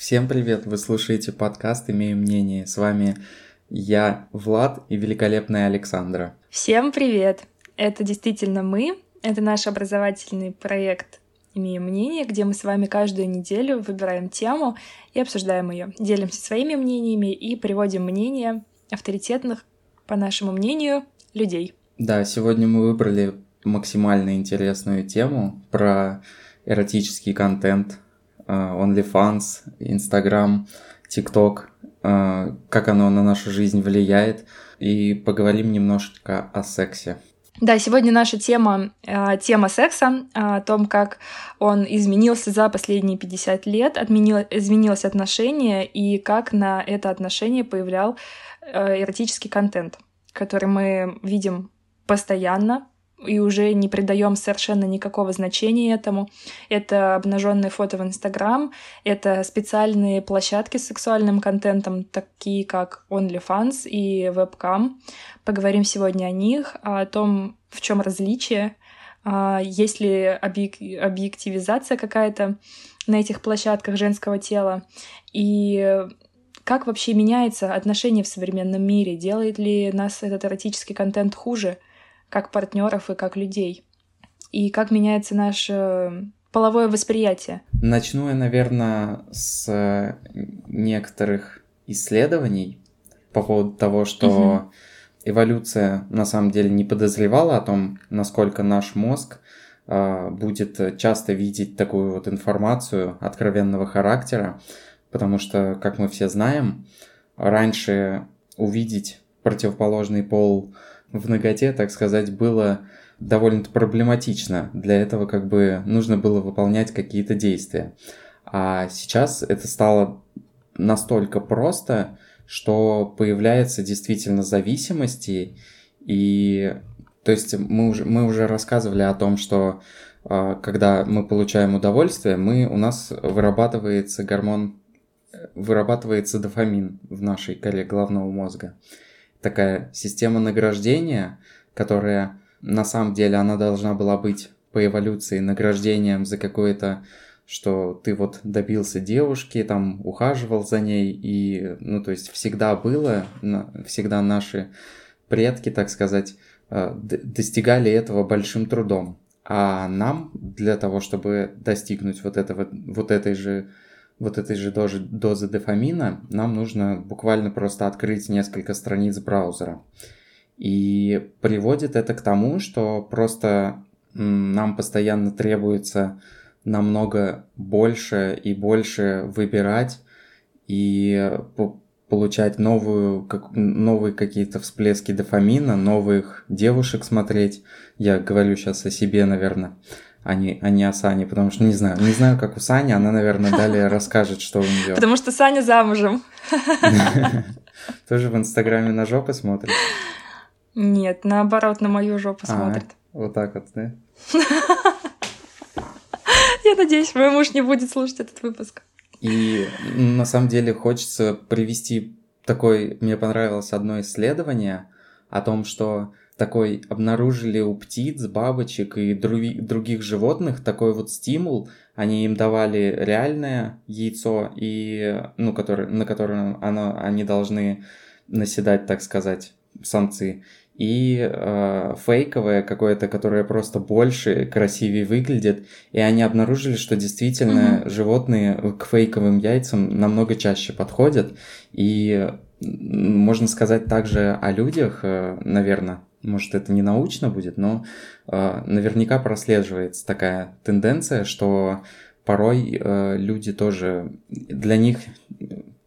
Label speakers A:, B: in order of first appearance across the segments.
A: Всем привет! Вы слушаете подкаст «Имею мнение». С вами я, Влад и великолепная Александра.
B: Всем привет! Это действительно мы. Это наш образовательный проект «Имею мнение», где мы с вами каждую неделю выбираем тему и обсуждаем ее. Делимся своими мнениями и приводим мнения авторитетных, по нашему мнению, людей.
A: Да, сегодня мы выбрали максимально интересную тему про эротический контент, OnlyFans, Instagram, TikTok, э, как оно на нашу жизнь влияет, и поговорим немножечко о сексе.
B: Да, сегодня наша тема э, тема секса, о том, как он изменился за последние 50 лет, отменил, изменилось отношение и как на это отношение появлял эротический контент, который мы видим постоянно, и уже не придаем совершенно никакого значения этому. Это обнаженные фото в Инстаграм, это специальные площадки с сексуальным контентом, такие как OnlyFans и Webcam. Поговорим сегодня о них, о том, в чем различие, а, есть ли объективизация какая-то на этих площадках женского тела, и как вообще меняется отношение в современном мире, делает ли нас этот эротический контент хуже — как партнеров и как людей. И как меняется наше половое восприятие.
A: Начну я, наверное, с некоторых исследований по поводу того, что угу. эволюция на самом деле не подозревала о том, насколько наш мозг э, будет часто видеть такую вот информацию откровенного характера, потому что, как мы все знаем, раньше увидеть противоположный пол в ноготе, так сказать, было довольно проблематично. Для этого как бы нужно было выполнять какие-то действия. А сейчас это стало настолько просто, что появляется действительно зависимости. И то есть мы уже, мы уже рассказывали о том, что а, когда мы получаем удовольствие, мы, у нас вырабатывается гормон, вырабатывается дофамин в нашей коре головного мозга такая система награждения, которая на самом деле она должна была быть по эволюции награждением за какое-то что ты вот добился девушки, там ухаживал за ней, и, ну, то есть всегда было, всегда наши предки, так сказать, э, достигали этого большим трудом. А нам для того, чтобы достигнуть вот этого, вот этой же вот этой же дозы, дозы дофамина, нам нужно буквально просто открыть несколько страниц браузера. И приводит это к тому, что просто нам постоянно требуется намного больше и больше выбирать и получать новую, как, новые какие-то всплески дофамина, новых девушек смотреть. Я говорю сейчас о себе, наверное а не, а не о Сане, потому что не знаю, не знаю, как у Сани, она, наверное, далее расскажет, что у нее.
B: Потому что Саня замужем.
A: Тоже в Инстаграме на жопы смотрит?
B: Нет, наоборот, на мою жопу а, смотрит.
A: Вот так вот, да?
B: Я надеюсь, мой муж не будет слушать этот выпуск.
A: И на самом деле хочется привести такой, мне понравилось одно исследование о том, что такой обнаружили у птиц, бабочек и други, других животных такой вот стимул. Они им давали реальное яйцо, и, ну, который, на которое оно, они должны наседать, так сказать, самцы. И э, фейковое какое-то, которое просто больше, красивее выглядит. И они обнаружили, что действительно mm-hmm. животные к фейковым яйцам намного чаще подходят. И можно сказать также о людях, э, наверное, может это не научно будет, но э, наверняка прослеживается такая тенденция, что порой э, люди тоже, для них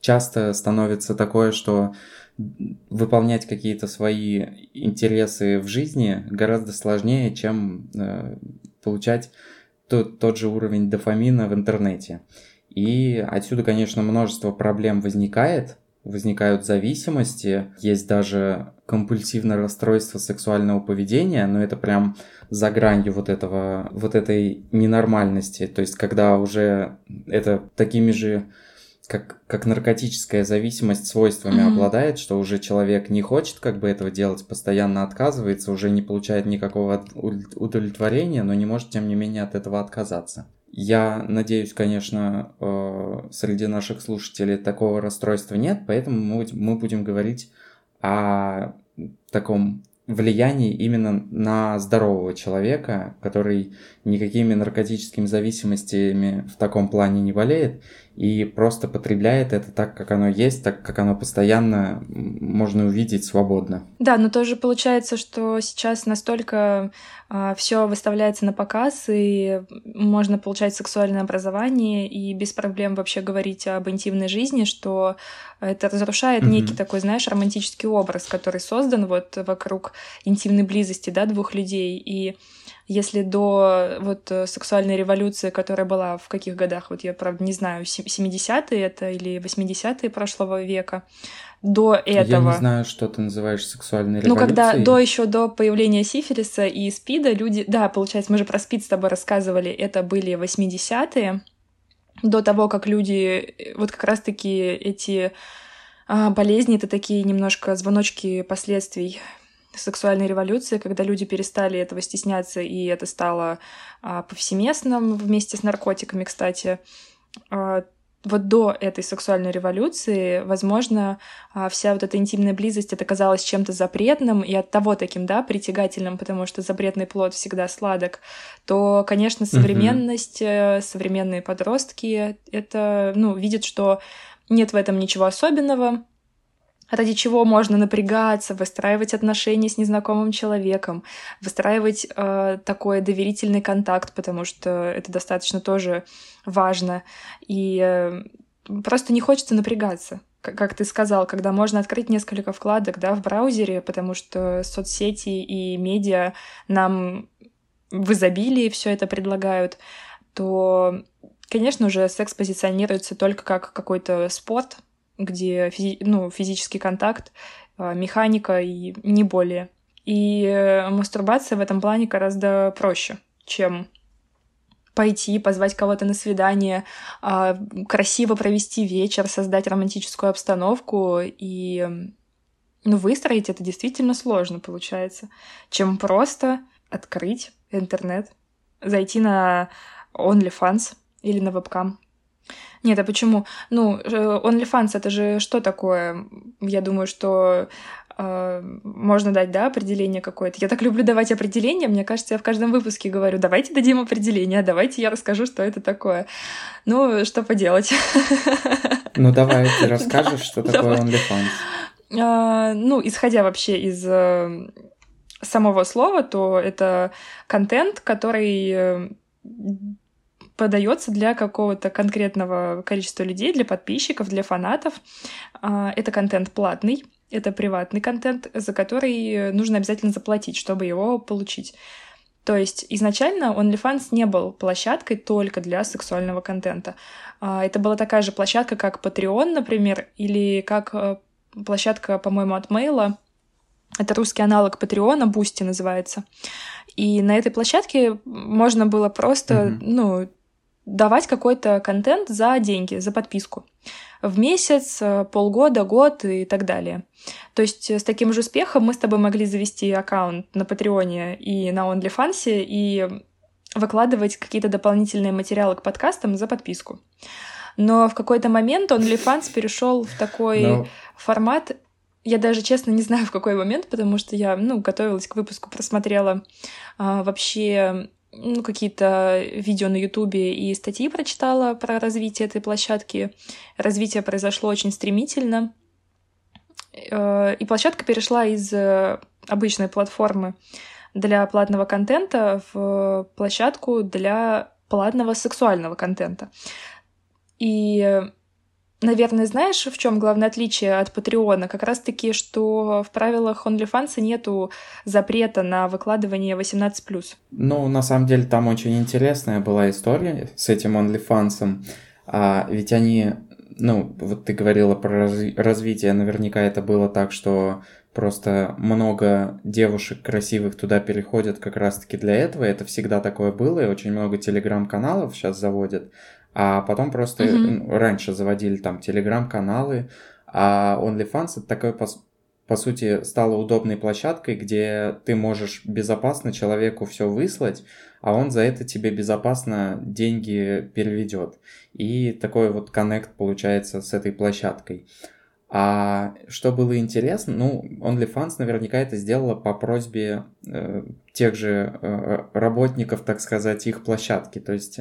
A: часто становится такое, что выполнять какие-то свои интересы в жизни гораздо сложнее, чем э, получать тот, тот же уровень дофамина в интернете. И отсюда, конечно, множество проблем возникает, возникают зависимости, есть даже компульсивное расстройство сексуального поведения, но это прям за гранью вот этого, вот этой ненормальности, то есть когда уже это такими же как, как наркотическая зависимость свойствами mm-hmm. обладает, что уже человек не хочет как бы этого делать, постоянно отказывается, уже не получает никакого удовлетворения, но не может, тем не менее, от этого отказаться. Я надеюсь, конечно, э, среди наших слушателей такого расстройства нет, поэтому мы, мы будем говорить о таком влияние именно на здорового человека, который никакими наркотическими зависимостями в таком плане не болеет и просто потребляет это так, как оно есть, так, как оно постоянно можно увидеть свободно.
B: Да, но тоже получается, что сейчас настолько а, все выставляется на показ, и можно получать сексуальное образование и без проблем вообще говорить об интимной жизни, что это разрушает mm-hmm. некий такой, знаешь, романтический образ, который создан вот вокруг интимной близости, да, двух людей. И если до вот э, сексуальной революции, которая была в каких годах, вот я, правда, не знаю, 70-е это или 80-е прошлого века, до этого...
A: Я не знаю, что ты называешь сексуальной революцией.
B: Ну, когда до еще до появления сифилиса и спида люди... Да, получается, мы же про спид с тобой рассказывали, это были 80-е, до того, как люди... Э, вот как раз-таки эти а, болезни — это такие немножко звоночки последствий сексуальной революции, когда люди перестали этого стесняться, и это стало а, повсеместным вместе с наркотиками, кстати. А, вот до этой сексуальной революции, возможно, а, вся вот эта интимная близость, это казалось чем-то запретным и от того таким, да, притягательным, потому что запретный плод всегда сладок, то, конечно, современность, mm-hmm. современные подростки, это, ну, видят, что нет в этом ничего особенного, ради чего можно напрягаться, выстраивать отношения с незнакомым человеком, выстраивать э, такой доверительный контакт, потому что это достаточно тоже важно. И э, просто не хочется напрягаться как ты сказал, когда можно открыть несколько вкладок да, в браузере, потому что соцсети и медиа нам в изобилии все это предлагают, то, конечно же, секс позиционируется только как какой-то спорт, где физи ну, физический контакт, а, механика и не более. И э, мастурбация в этом плане гораздо проще, чем пойти, позвать кого-то на свидание, а, красиво провести вечер, создать романтическую обстановку и ну, выстроить это действительно сложно получается, чем просто открыть интернет, зайти на OnlyFans или на вебкам нет, а почему? Ну, OnlyFans это же что такое? Я думаю, что э, можно дать, да, определение какое-то. Я так люблю давать определение. Мне кажется, я в каждом выпуске говорю, давайте дадим определение, а давайте я расскажу, что это такое. Ну, что поделать.
A: Ну, давай ты расскажешь, что такое OnlyFans.
B: А, ну, исходя вообще из э, самого слова, то это контент, который э, подается для какого-то конкретного количества людей, для подписчиков, для фанатов. А, это контент платный, это приватный контент, за который нужно обязательно заплатить, чтобы его получить. То есть изначально OnlyFans не был площадкой только для сексуального контента. А, это была такая же площадка, как Patreon, например, или как э, площадка, по-моему, от Мейла. Это русский аналог Патреона, Бусти называется. И на этой площадке можно было просто, mm-hmm. ну, давать какой-то контент за деньги, за подписку. В месяц, э, полгода, год и так далее. То есть э, с таким же успехом мы с тобой могли завести аккаунт на Патреоне и на OnlyFans и выкладывать какие-то дополнительные материалы к подкастам за подписку. Но в какой-то момент OnlyFans перешел в такой Но... Ну. формат, я даже честно не знаю в какой момент, потому что я, ну, готовилась к выпуску, просмотрела а, вообще ну, какие-то видео на Ютубе и статьи прочитала про развитие этой площадки. Развитие произошло очень стремительно. Э, и площадка перешла из э, обычной платформы для платного контента в площадку для платного сексуального контента. И Наверное, знаешь, в чем главное отличие от Патреона? Как раз-таки, что в правилах OnlyFans нету запрета на выкладывание 18+.
A: Ну, на самом деле, там очень интересная была история с этим OnlyFans. А, ведь они, ну, вот ты говорила про раз- развитие, наверняка это было так, что просто много девушек красивых туда переходят как раз-таки для этого. Это всегда такое было, и очень много телеграм-каналов сейчас заводят. А потом просто mm-hmm. раньше заводили там телеграм-каналы, а OnlyFans это такой, по, по сути, стала удобной площадкой, где ты можешь безопасно человеку все выслать, а он за это тебе безопасно деньги переведет. И такой вот коннект получается с этой площадкой. А что было интересно, ну, OnlyFans наверняка это сделала по просьбе э, тех же э, работников, так сказать, их площадки. То есть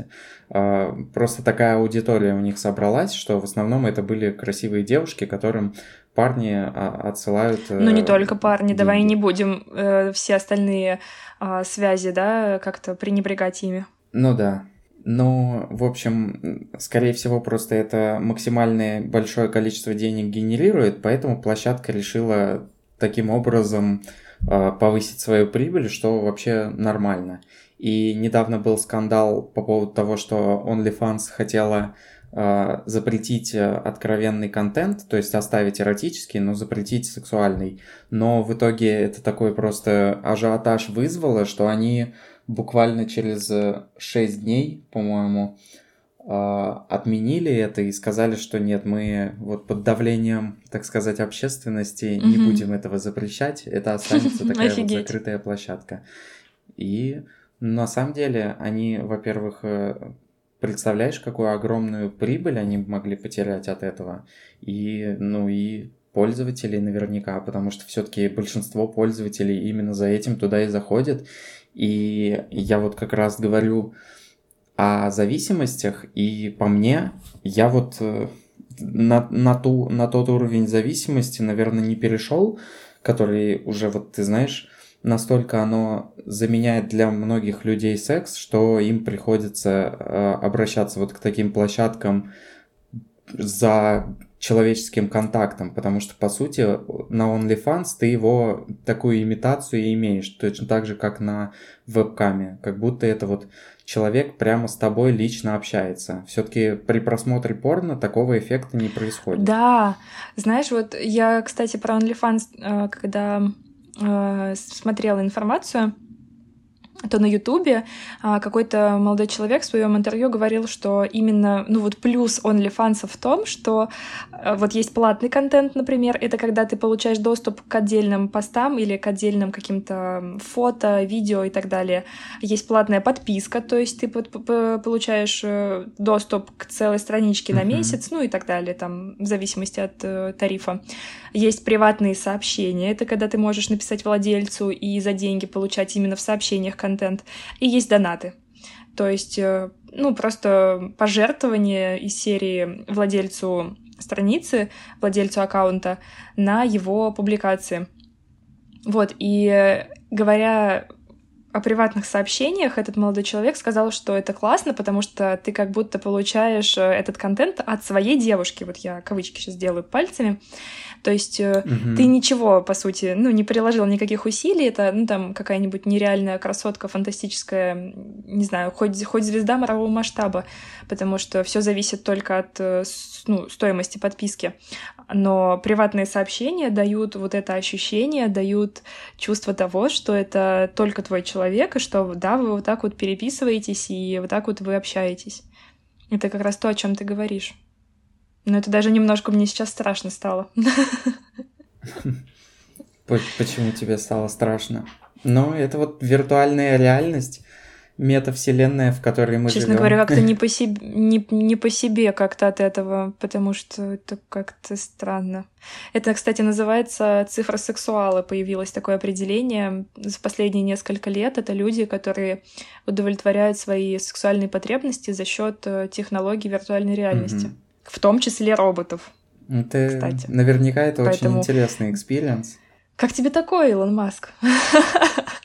A: э, просто такая аудитория у них собралась, что в основном это были красивые девушки, которым парни а, отсылают... Э,
B: ну, не только парни, деньги. давай не будем э, все остальные э, связи, да, как-то пренебрегать ими.
A: Ну да, ну, в общем, скорее всего, просто это максимальное большое количество денег генерирует, поэтому площадка решила таким образом э, повысить свою прибыль, что вообще нормально. И недавно был скандал по поводу того, что OnlyFans хотела э, запретить откровенный контент, то есть оставить эротический, но запретить сексуальный. Но в итоге это такой просто ажиотаж вызвало, что они буквально через 6 э, дней, по-моему, а, отменили это и сказали, что нет, мы вот под давлением, так сказать, общественности угу. не будем этого запрещать, это останется такая вот закрытая площадка. И на самом деле они, во-первых, э, представляешь, какую огромную прибыль они могли потерять от этого, и, ну и пользователей наверняка, потому что все-таки большинство пользователей именно за этим туда и заходят, и я вот как раз говорю о зависимостях, и по мне, я вот э, на, на, ту, на тот уровень зависимости, наверное, не перешел, который уже, вот ты знаешь, настолько оно заменяет для многих людей секс, что им приходится э, обращаться вот к таким площадкам за человеческим контактом, потому что, по сути, на OnlyFans ты его такую имитацию и имеешь, точно так же, как на вебкаме, как будто это вот человек прямо с тобой лично общается. Все-таки при просмотре порно такого эффекта не происходит.
B: Да, знаешь, вот я, кстати, про OnlyFans, э, когда э, смотрела информацию, то на Ютубе а, какой-то молодой человек в своем интервью говорил, что именно, ну вот плюс OnlyFans в том, что а, вот есть платный контент, например, это когда ты получаешь доступ к отдельным постам или к отдельным каким-то фото, видео и так далее. Есть платная подписка, то есть ты получаешь э, доступ к целой страничке на месяц, ну и так далее, там в зависимости от э, тарифа. Есть приватные сообщения, это когда ты можешь написать владельцу и за деньги получать именно в сообщениях контент. И есть донаты. То есть, э, ну, просто пожертвование из серии владельцу страницы, владельцу аккаунта на его публикации. Вот, и говоря о приватных сообщениях этот молодой человек сказал, что это классно, потому что ты как будто получаешь э, этот контент от своей девушки. Вот я кавычки сейчас делаю пальцами. То есть угу. ты ничего, по сути, ну, не приложил никаких усилий. Это, ну, там, какая-нибудь нереальная красотка, фантастическая, не знаю, хоть, хоть звезда мирового масштаба, потому что все зависит только от э, ну, стоимости подписки. Но приватные сообщения дают вот это ощущение, дают чувство того, что это только твой человек, и что, да, вы вот так вот переписываетесь, и вот так вот вы общаетесь. Это как раз то, о чем ты говоришь. Но это даже немножко мне сейчас страшно стало.
A: Почему тебе стало страшно? Ну, это вот виртуальная реальность, метавселенная, в которой мы
B: Честно живем. говоря, как-то не по себе, не, не по себе как-то от этого, потому что это как-то странно. Это, кстати, называется цифросексуалы. Появилось такое определение за последние несколько лет. Это люди, которые удовлетворяют свои сексуальные потребности за счет э, технологий виртуальной реальности. Mm-hmm в том числе роботов.
A: Это, кстати. Наверняка это Поэтому... очень интересный experience.
B: Как тебе такое, Илон Маск?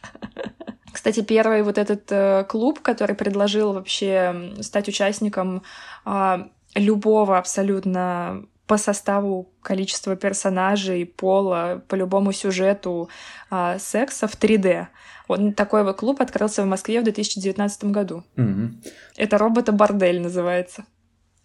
B: Кстати, первый вот этот э, клуб, который предложил вообще стать участником э, любого абсолютно по составу количества персонажей, пола, по любому сюжету э, секса в 3D. Вот такой вот клуб открылся в Москве в 2019 году. Mm-hmm. Это робота-бордель называется.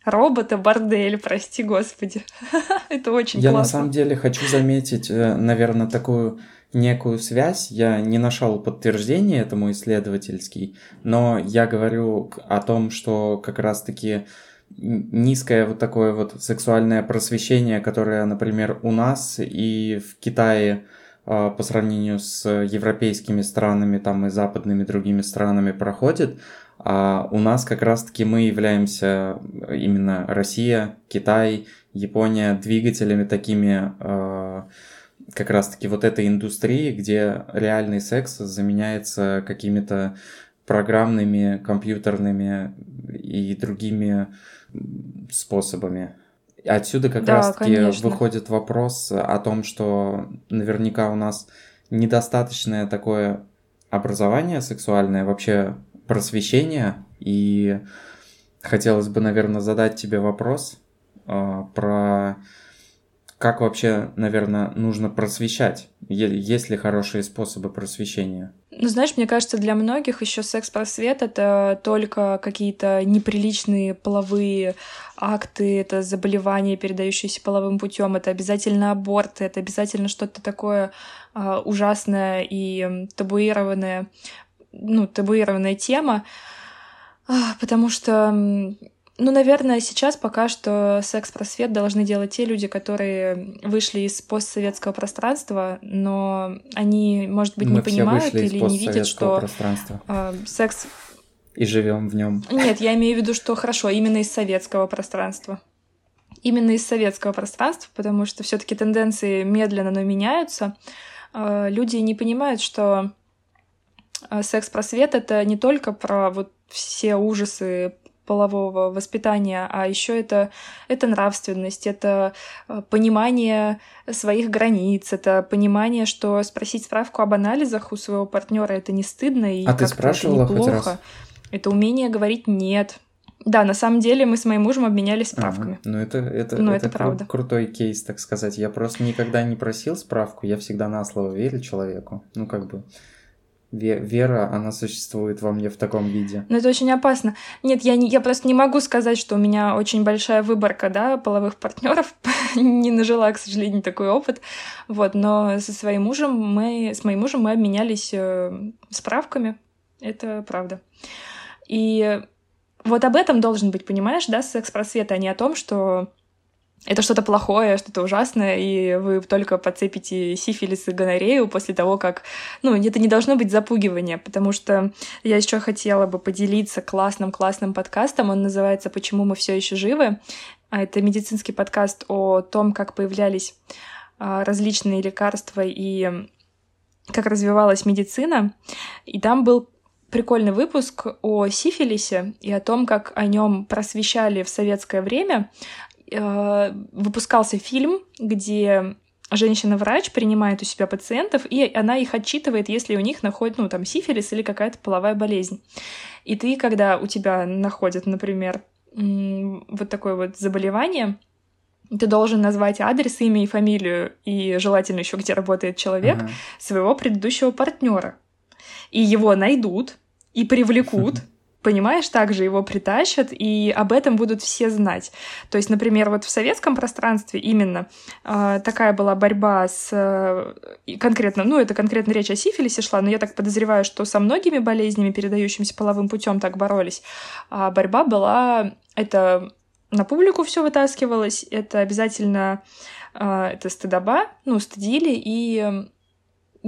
B: Робота-бордель, прости господи. Это очень
A: Я
B: классно.
A: на самом деле хочу заметить, э, наверное, такую некую связь. Я не нашел подтверждения этому исследовательский, но я говорю о том, что как раз-таки низкое вот такое вот сексуальное просвещение, которое, например, у нас и в Китае а, по сравнению с европейскими странами там и западными другими странами проходит, а у нас как раз-таки мы являемся именно Россия, Китай, Япония двигателями такими а, как раз-таки вот этой индустрии, где реальный секс заменяется какими-то программными, компьютерными и другими способами. Отсюда как да, раз-таки конечно. выходит вопрос о том, что наверняка у нас недостаточное такое образование сексуальное, вообще просвещение, и хотелось бы, наверное, задать тебе вопрос э, про как вообще, наверное, нужно просвещать? Есть ли хорошие способы просвещения?
B: Ну, знаешь, мне кажется, для многих еще секс-просвет — это только какие-то неприличные половые акты, это заболевания, передающиеся половым путем, это обязательно аборт, это обязательно что-то такое э, ужасное и табуированное, ну, табуированная тема, э, потому что ну, наверное, сейчас пока что секс-просвет должны делать те люди, которые вышли из постсоветского пространства, но они, может быть, Мы не понимают или не видят, что. Э, секс
A: и живем в нем.
B: Нет, я имею в виду, что хорошо, именно из советского пространства. Именно из советского пространства, потому что все-таки тенденции медленно, но меняются. Э, люди не понимают, что э, секс-просвет это не только про вот все ужасы полового воспитания, а еще это, это нравственность, это э, понимание своих границ, это понимание, что спросить справку об анализах у своего партнера это не стыдно и
A: а ты спрашивала это неплохо. Хоть раз?
B: Это умение говорить нет. Да, на самом деле мы с моим мужем обменялись справками.
A: Ага. Ну это это, Но это, это правда. крутой кейс, так сказать. Я просто никогда не просил справку, я всегда на слово верю человеку. Ну как бы вера, она существует во мне в таком виде.
B: Но это очень опасно. Нет, я, не, я просто не могу сказать, что у меня очень большая выборка, да, половых партнеров. не нажила, к сожалению, такой опыт. Вот, но со своим мужем мы, с моим мужем мы обменялись э, справками. Это правда. И вот об этом должен быть, понимаешь, да, секс-просвет, а не о том, что это что-то плохое, что-то ужасное, и вы только подцепите сифилис и гонорею после того, как... Ну, это не должно быть запугивание, потому что я еще хотела бы поделиться классным-классным подкастом. Он называется «Почему мы все еще живы?». А это медицинский подкаст о том, как появлялись а, различные лекарства и как развивалась медицина. И там был прикольный выпуск о сифилисе и о том, как о нем просвещали в советское время, выпускался фильм, где женщина-врач принимает у себя пациентов, и она их отчитывает, если у них находит, ну, там, сифилис или какая-то половая болезнь. И ты, когда у тебя находят, например, вот такое вот заболевание, ты должен назвать адрес, имя и фамилию, и желательно еще, где работает человек, ага. своего предыдущего партнера. И его найдут и привлекут понимаешь, также его притащат, и об этом будут все знать. То есть, например, вот в советском пространстве именно э, такая была борьба с э, конкретно, ну, это конкретно речь о сифилисе шла, но я так подозреваю, что со многими болезнями, передающимися половым путем, так боролись. А борьба была, это на публику все вытаскивалось, это обязательно э, это стыдоба, ну, стыдили и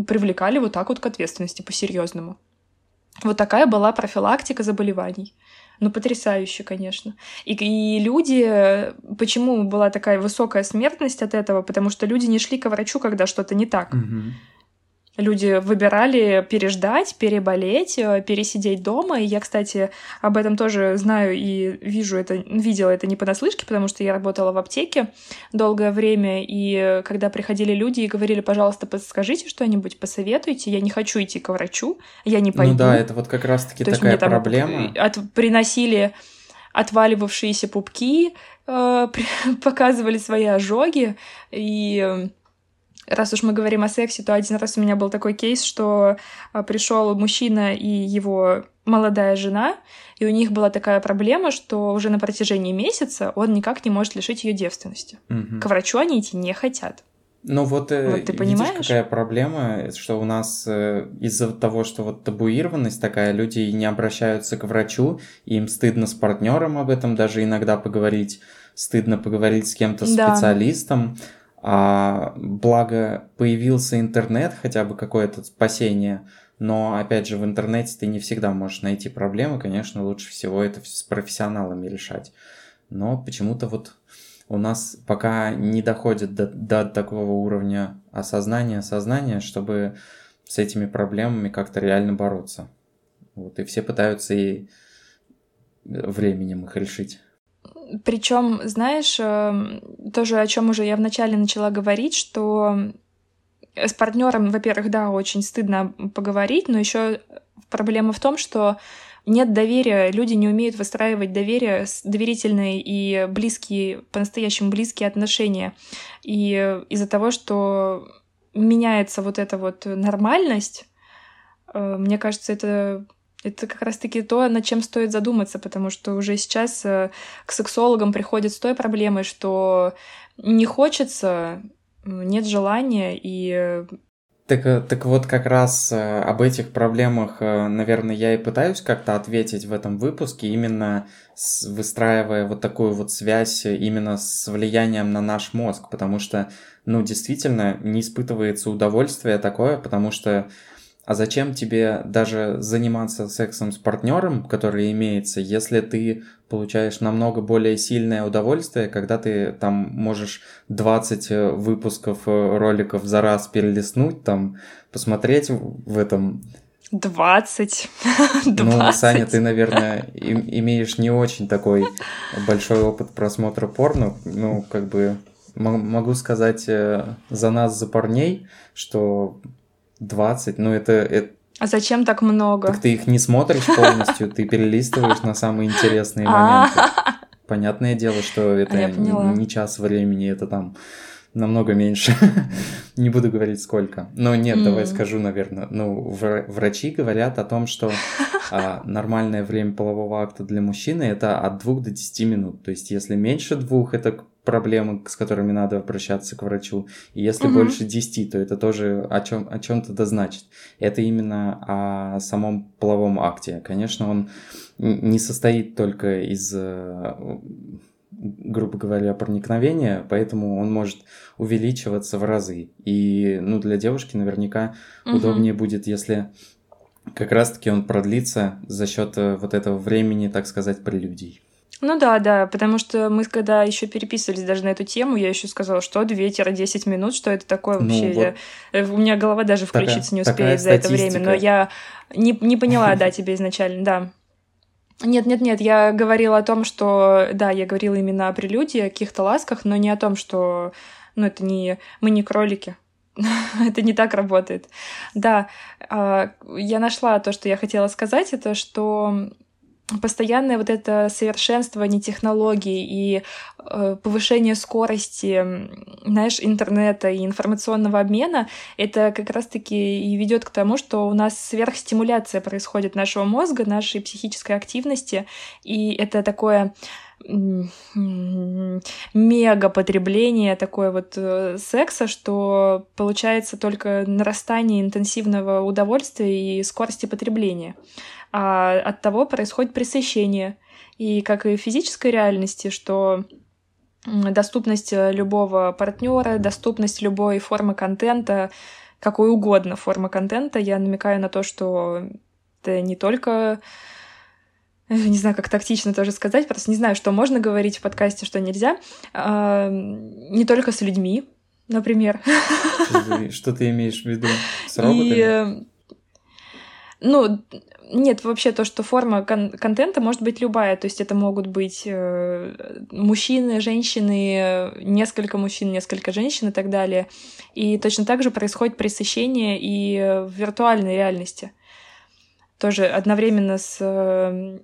B: привлекали вот так вот к ответственности по-серьезному. Вот такая была профилактика заболеваний. Ну, потрясающе, конечно. И, и люди... Почему была такая высокая смертность от этого? Потому что люди не шли к врачу, когда что-то не так. Угу. Люди выбирали переждать, переболеть, э, пересидеть дома. И я, кстати, об этом тоже знаю и вижу это, видела это не понаслышке, потому что я работала в аптеке долгое время, и когда приходили люди и говорили, пожалуйста, подскажите что-нибудь, посоветуйте, я не хочу идти к врачу, я не пойду. Ну
A: да, это вот как раз-таки такая мне, там, проблема.
B: От, приносили отваливавшиеся пупки, э, показывали свои ожоги, и раз уж мы говорим о сексе, то один раз у меня был такой кейс, что а, пришел мужчина и его молодая жена, и у них была такая проблема, что уже на протяжении месяца он никак не может лишить ее девственности. Угу. К врачу они идти не хотят.
A: Ну вот, э, вот ты понимаешь? видишь, какая проблема, что у нас э, из-за того, что вот табуированность такая, люди не обращаются к врачу, им стыдно с партнером об этом даже иногда поговорить, стыдно поговорить с кем-то да. специалистом. А, благо появился интернет, хотя бы какое-то спасение, но опять же в интернете ты не всегда можешь найти проблемы, конечно, лучше всего это с профессионалами решать. Но почему-то вот у нас пока не доходит до, до такого уровня осознания, сознания, чтобы с этими проблемами как-то реально бороться. Вот, и все пытаются и временем их решить.
B: Причем, знаешь, эм, тоже о чем уже я вначале начала говорить, что с партнером, во-первых, да, очень стыдно поговорить, но еще проблема в том, что нет доверия, люди не умеют выстраивать доверие, доверительные и близкие, по-настоящему близкие отношения. И из-за того, что меняется вот эта вот нормальность, э, мне кажется, это это как раз-таки то, над чем стоит задуматься, потому что уже сейчас э, к сексологам приходят с той проблемой, что не хочется, нет желания, и
A: так, э, так вот как раз э, об этих проблемах, э, наверное, я и пытаюсь как-то ответить в этом выпуске, именно выстраивая вот такую вот связь именно с влиянием на наш мозг, потому что, ну, действительно, не испытывается удовольствие такое, потому что а зачем тебе даже заниматься сексом с партнером, который имеется, если ты получаешь намного более сильное удовольствие, когда ты там можешь 20 э, выпусков э, роликов за раз перелистнуть, там посмотреть в этом
B: 20.
A: 20. Ну, Саня, ты, наверное, имеешь не очень такой большой опыт просмотра порно. Ну, как бы могу сказать э, за нас, за парней, что 20, ну это, это...
B: А зачем так много?
A: Так ты их не смотришь полностью, ты перелистываешь на самые интересные моменты. Понятное дело, что это не час времени, это там намного меньше. не буду говорить сколько. Но нет, давай скажу, наверное. Ну, врачи говорят о том, что а, нормальное время полового акта для мужчины это от 2 до 10 минут. То есть, если меньше двух, это проблемы, с которыми надо обращаться к врачу. И если угу. больше 10, то это тоже о чем о чем-то да значит. Это именно о самом половом акте. Конечно, он не состоит только из э, грубо говоря, проникновения, поэтому он может увеличиваться в разы. И ну, для девушки наверняка угу. удобнее будет, если как раз-таки он продлится за счет э, вот этого времени, так сказать, прелюдий.
B: Ну да, да, потому что мы когда еще переписывались даже на эту тему, я еще сказала, что 2-10 минут, что это такое ну вообще. Ну, вот. я, э, у меня голова даже включиться такая, не успеет за это время, но я не, не поняла, да, тебе изначально, да. Нет, нет, нет, я говорила о том, что, да, я говорила именно о прелюдии, о каких-то ласках, но не о том, что, ну, это не, мы не кролики, это не так работает. Да, а, я нашла то, что я хотела сказать, это что постоянное вот это совершенствование технологий и э, повышение скорости, знаешь, интернета и информационного обмена, это как раз-таки и ведет к тому, что у нас сверхстимуляция происходит нашего мозга, нашей психической активности, и это такое мега потребление такое вот э, секса, что получается только нарастание интенсивного удовольствия и скорости потребления а от того происходит пресыщение. И как и в физической реальности, что доступность любого партнера, доступность любой формы контента, какой угодно формы контента, я намекаю на то, что это не только не знаю, как тактично тоже сказать, просто не знаю, что можно говорить в подкасте, что нельзя, а, не только с людьми, например.
A: Что ты имеешь в виду? С роботами? И,
B: ну, нет, вообще то, что форма кон- контента может быть любая. То есть это могут быть э, мужчины, женщины, несколько мужчин, несколько женщин и так далее. И точно так же происходит пресыщение и в виртуальной реальности. Тоже одновременно с э,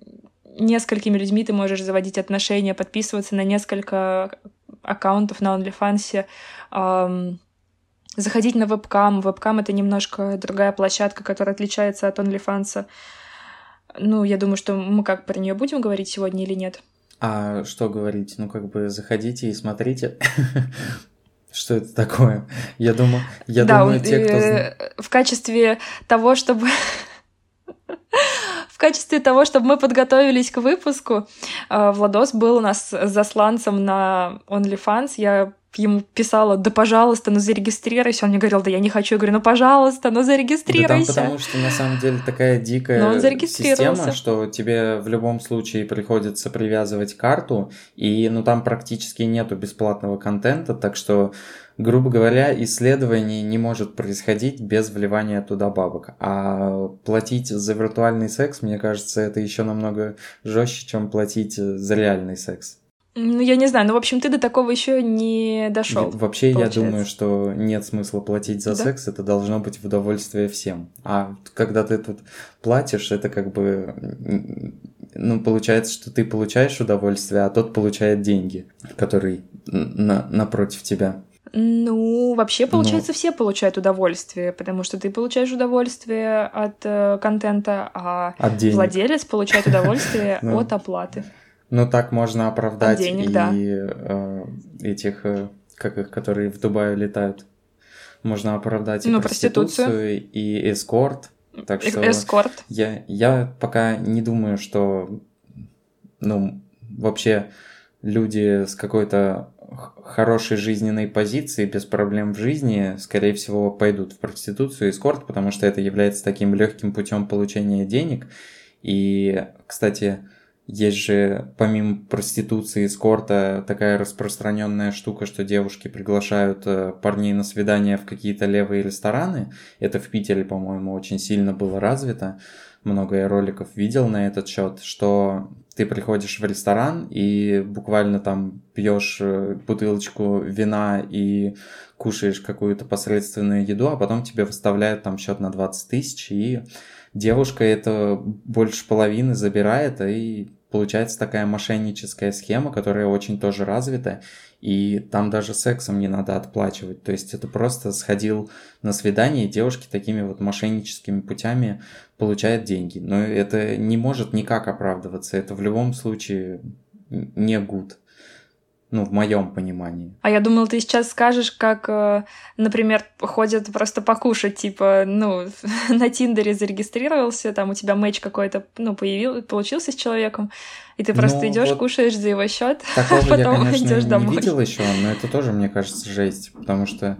B: несколькими людьми ты можешь заводить отношения, подписываться на несколько аккаунтов на OnlyFans. Эм, заходить на вебкам. Вебкам — это немножко другая площадка, которая отличается от OnlyFans. Ну, я думаю, что мы как про нее будем говорить сегодня или нет?
A: А что говорить? Ну, как бы заходите и смотрите. Что это такое? Я думаю, я
B: да,
A: думаю, те, кто...
B: э, В качестве того, чтобы... В качестве того, чтобы мы подготовились к выпуску, э, Владос был у нас засланцем на OnlyFans. Я ему писала, да пожалуйста, ну зарегистрируйся. Он мне говорил, да я не хочу. Я говорю, ну пожалуйста, ну зарегистрируйся.
A: Да там потому что на самом деле такая дикая система, что тебе в любом случае приходится привязывать карту, и ну там практически нету бесплатного контента, так что грубо говоря, исследование не может происходить без вливания туда бабок. А платить за виртуальный секс, мне кажется, это еще намного жестче, чем платить за реальный секс.
B: Ну, я не знаю, ну, в общем, ты до такого еще не дошел.
A: Вообще, получается. я думаю, что нет смысла платить за да? секс, это должно быть в удовольствие всем. А когда ты тут платишь, это как бы. Ну, получается, что ты получаешь удовольствие, а тот получает деньги, который на, напротив тебя.
B: Ну, вообще, получается, ну, все получают удовольствие, потому что ты получаешь удовольствие от э, контента, а от владелец получает удовольствие ну. от оплаты.
A: Ну, так можно оправдать денег, и да. э, этих, э, как их, которые в Дубае летают. Можно оправдать и ну, проституцию, проституцию, и эскорт. Так что эскорт. Я, я пока не думаю, что ну, вообще люди с какой-то хорошей жизненной позиции, без проблем в жизни, скорее всего, пойдут в проституцию и эскорт, потому что это является таким легким путем получения денег. И, кстати, есть же помимо проституции и эскорта такая распространенная штука, что девушки приглашают э, парней на свидания в какие-то левые рестораны. Это в Питере, по-моему, очень сильно было развито. Много я роликов видел на этот счет, что ты приходишь в ресторан и буквально там пьешь э, бутылочку вина и кушаешь какую-то посредственную еду, а потом тебе выставляют там счет на 20 тысяч, и девушка это больше половины забирает, и получается такая мошенническая схема, которая очень тоже развита, и там даже сексом не надо отплачивать. То есть это просто сходил на свидание, и девушки такими вот мошенническими путями получают деньги. Но это не может никак оправдываться. Это в любом случае не гуд. Ну, в моем понимании.
B: А я думал, ты сейчас скажешь, как, э, например, ходят просто покушать, типа, ну, на Тиндере зарегистрировался, там у тебя матч какой-то, ну, появился, получился с человеком, и ты просто ну, идешь, вот кушаешь за его счет, а потом
A: я, идешь домой. не видел еще, но это тоже, мне кажется, жесть, потому что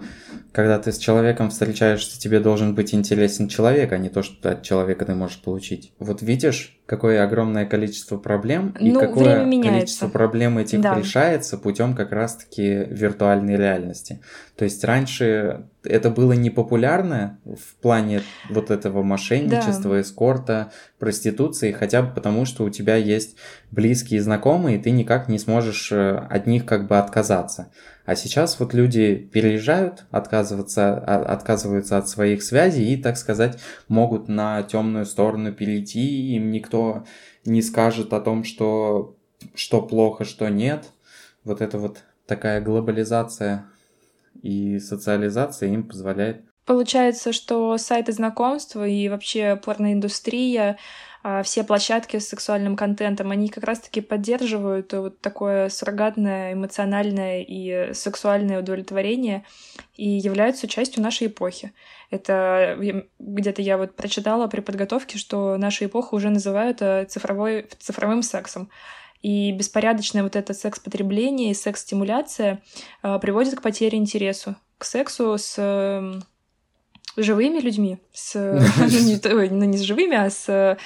A: когда ты с человеком встречаешься, тебе должен быть интересен человек, а не то, что от человека ты можешь получить. Вот видишь, какое огромное количество проблем и ну, какое количество проблем этих да. решается путем как раз-таки виртуальной реальности. То есть раньше это было непопулярно в плане вот этого мошенничества, да. эскорта, проституции, хотя бы потому, что у тебя есть близкие знакомые, и ты никак не сможешь э, от них как бы отказаться. А сейчас вот люди переезжают, отказываются, а, отказываются от своих связей и, так сказать, могут на темную сторону перейти, им никто не скажет о том, что, что плохо, что нет. Вот это вот такая глобализация и социализация им позволяет.
B: Получается, что сайты знакомства и вообще порноиндустрия а, все площадки с сексуальным контентом, они как раз-таки поддерживают вот такое суррогатное, эмоциональное и сексуальное удовлетворение и являются частью нашей эпохи. Это где-то я вот прочитала при подготовке, что нашу эпоху уже называют э, цифровой, цифровым сексом. И беспорядочное вот это секс-потребление и секс-стимуляция э, приводит к потере интересу к сексу с э, живыми людьми, с, ну, не, ну, не с живыми, а с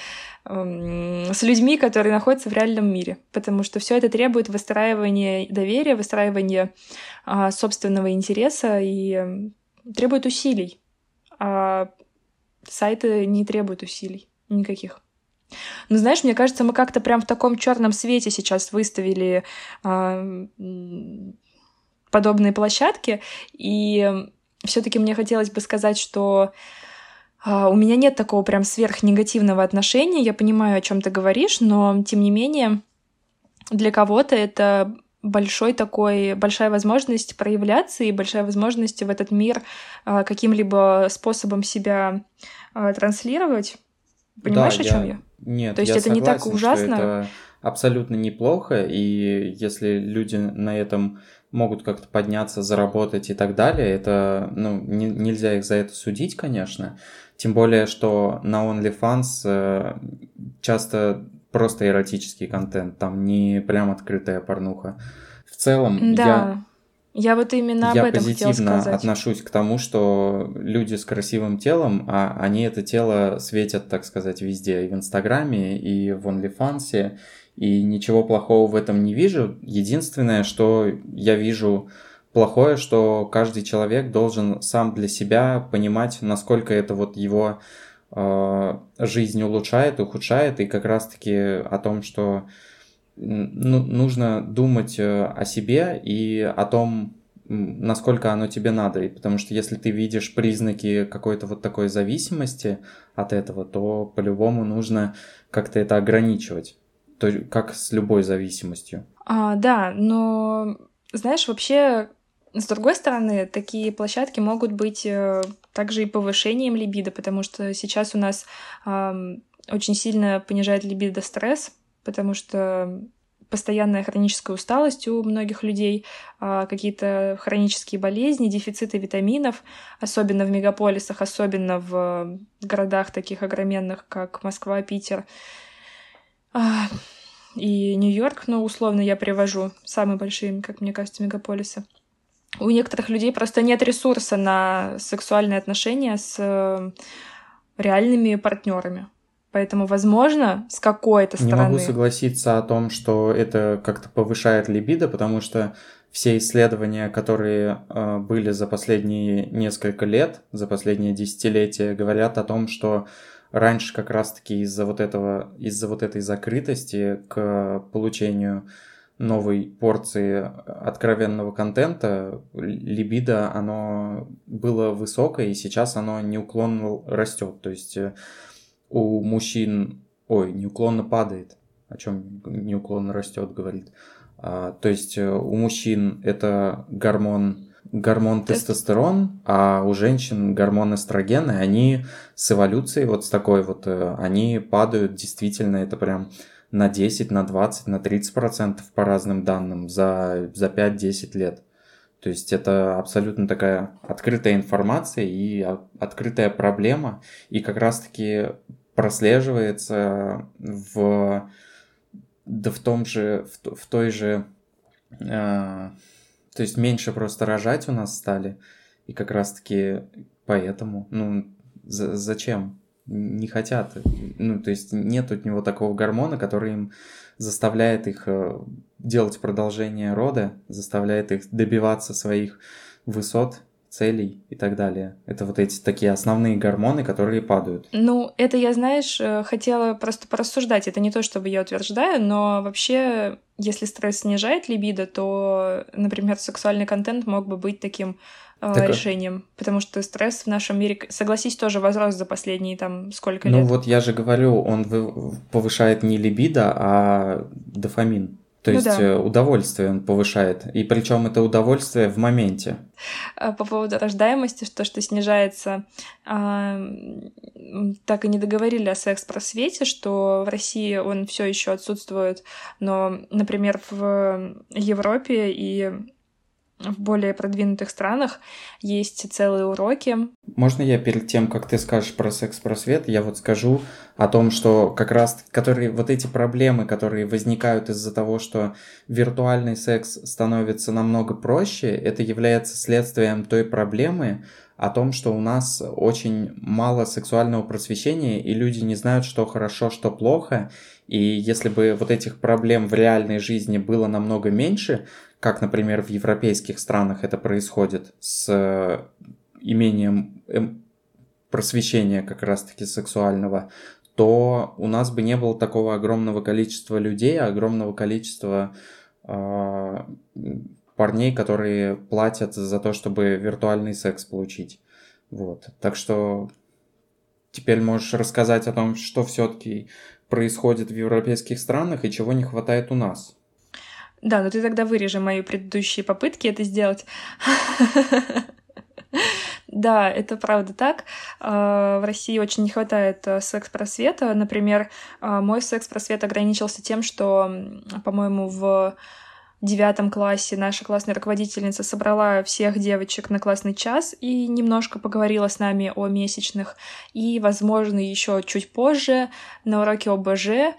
B: эм, с людьми, которые находятся в реальном мире, потому что все это требует выстраивания доверия, выстраивания а, собственного интереса и э, требует усилий. А сайты не требуют усилий никаких. Ну, знаешь, мне кажется, мы как-то прям в таком черном свете сейчас выставили а, подобные площадки, и все-таки мне хотелось бы сказать, что а, у меня нет такого прям сверхнегативного отношения. Я понимаю, о чем ты говоришь, но тем не менее для кого-то это большой такой, большая возможность проявляться и большая возможность в этот мир а, каким-либо способом себя а, транслировать. Понимаешь, да, о чем я? я?
A: Нет, То есть я это согласен, не так ужасно. Что это абсолютно неплохо, и если люди на этом могут как-то подняться, заработать и так далее. Это, ну, не, нельзя их за это судить, конечно. Тем более, что на OnlyFans э, часто просто эротический контент, там не прям открытая порнуха. В целом,
B: да. я я вот именно об
A: я
B: этом хотела
A: позитивно
B: сказать.
A: отношусь к тому, что люди с красивым телом, а они это тело светят, так сказать, везде, и в Инстаграме, и в OnlyFans, и ничего плохого в этом не вижу. Единственное, что я вижу плохое, что каждый человек должен сам для себя понимать, насколько это вот его э, жизнь улучшает, ухудшает, и как раз-таки о том, что нужно думать э, о себе и о том, насколько оно тебе надо. И потому что если ты видишь признаки какой-то вот такой зависимости от этого, то по-любому нужно как-то это ограничивать. То, как с любой зависимостью.
B: А, да, но знаешь, вообще, с другой стороны, такие площадки могут быть э, также и повышением либидо, потому что сейчас у нас э, очень сильно понижает либидо стресс, потому что постоянная хроническая усталость у многих людей, а, какие-то хронические болезни, дефициты витаминов, особенно в мегаполисах, особенно в городах таких огроменных, как Москва, Питер а, и Нью-Йорк, но условно я привожу самые большие, как мне кажется, мегаполисы. У некоторых людей просто нет ресурса на сексуальные отношения с э, реальными партнерами. Поэтому, возможно, с какой-то стороны...
A: Не могу согласиться о том, что это как-то повышает либидо, потому что все исследования, которые э, были за последние несколько лет, за последние десятилетия, говорят о том, что раньше как раз-таки из-за вот этого, из-за вот этой закрытости к получению новой порции откровенного контента, либидо, оно было высокое, и сейчас оно неуклонно растет. То есть э, у мужчин, ой, неуклонно падает, о чем неуклонно растет, говорит. А, то есть э, у мужчин это гормон, гормон тестостерон, а у женщин гормон эстрогена, и они с эволюцией вот с такой вот, э, они падают действительно, это прям на 10, на 20, на 30 процентов по разным данным за, за 5-10 лет. То есть это абсолютно такая открытая информация и открытая проблема, и как раз-таки прослеживается в, да в том же, в, в той же, э, то есть меньше просто рожать у нас стали, и как раз-таки поэтому, ну, за, зачем? Не хотят. Ну, то есть нет у него такого гормона, который им заставляет их э, делать продолжение рода, заставляет их добиваться своих высот, целей и так далее. Это вот эти такие основные гормоны, которые падают.
B: Ну, это я, знаешь, э, хотела просто порассуждать. Это не то, чтобы я утверждаю, но вообще, если стресс снижает либидо, то, например, сексуальный контент мог бы быть таким э, так, решением, потому что стресс в нашем мире, согласись, тоже возрос за последние там сколько
A: ну,
B: лет.
A: Ну вот я же говорю, он повышает не либидо, а дофамин. То ну, есть да. Э, удовольствие он повышает. И причем это удовольствие в моменте.
B: А по поводу рождаемости, то, что снижается, а, так и не договорили о секс-просвете, что в России он все еще отсутствует, но, например, в Европе и в более продвинутых странах есть целые уроки.
A: Можно я перед тем, как ты скажешь про секс-просвет, я вот скажу о том, что как раз которые вот эти проблемы, которые возникают из-за того, что виртуальный секс становится намного проще, это является следствием той проблемы, о том, что у нас очень мало сексуального просвещения, и люди не знают, что хорошо, что плохо. И если бы вот этих проблем в реальной жизни было намного меньше, как, например, в европейских странах это происходит с э, имением эм, просвещения как раз-таки сексуального, то у нас бы не было такого огромного количества людей, огромного количества э, парней, которые платят за то, чтобы виртуальный секс получить. Вот. Так что теперь можешь рассказать о том, что все-таки происходит в европейских странах и чего не хватает у нас.
B: Да, но ты тогда вырежи мои предыдущие попытки это сделать. Да, это правда так. А, в России очень не хватает э, секс-просвета. Например, а, мой секс-просвет ограничился тем, что, по-моему, в девятом классе наша классная руководительница собрала всех девочек на классный час и немножко поговорила с нами о месячных. И, возможно, еще чуть позже на уроке ОБЖ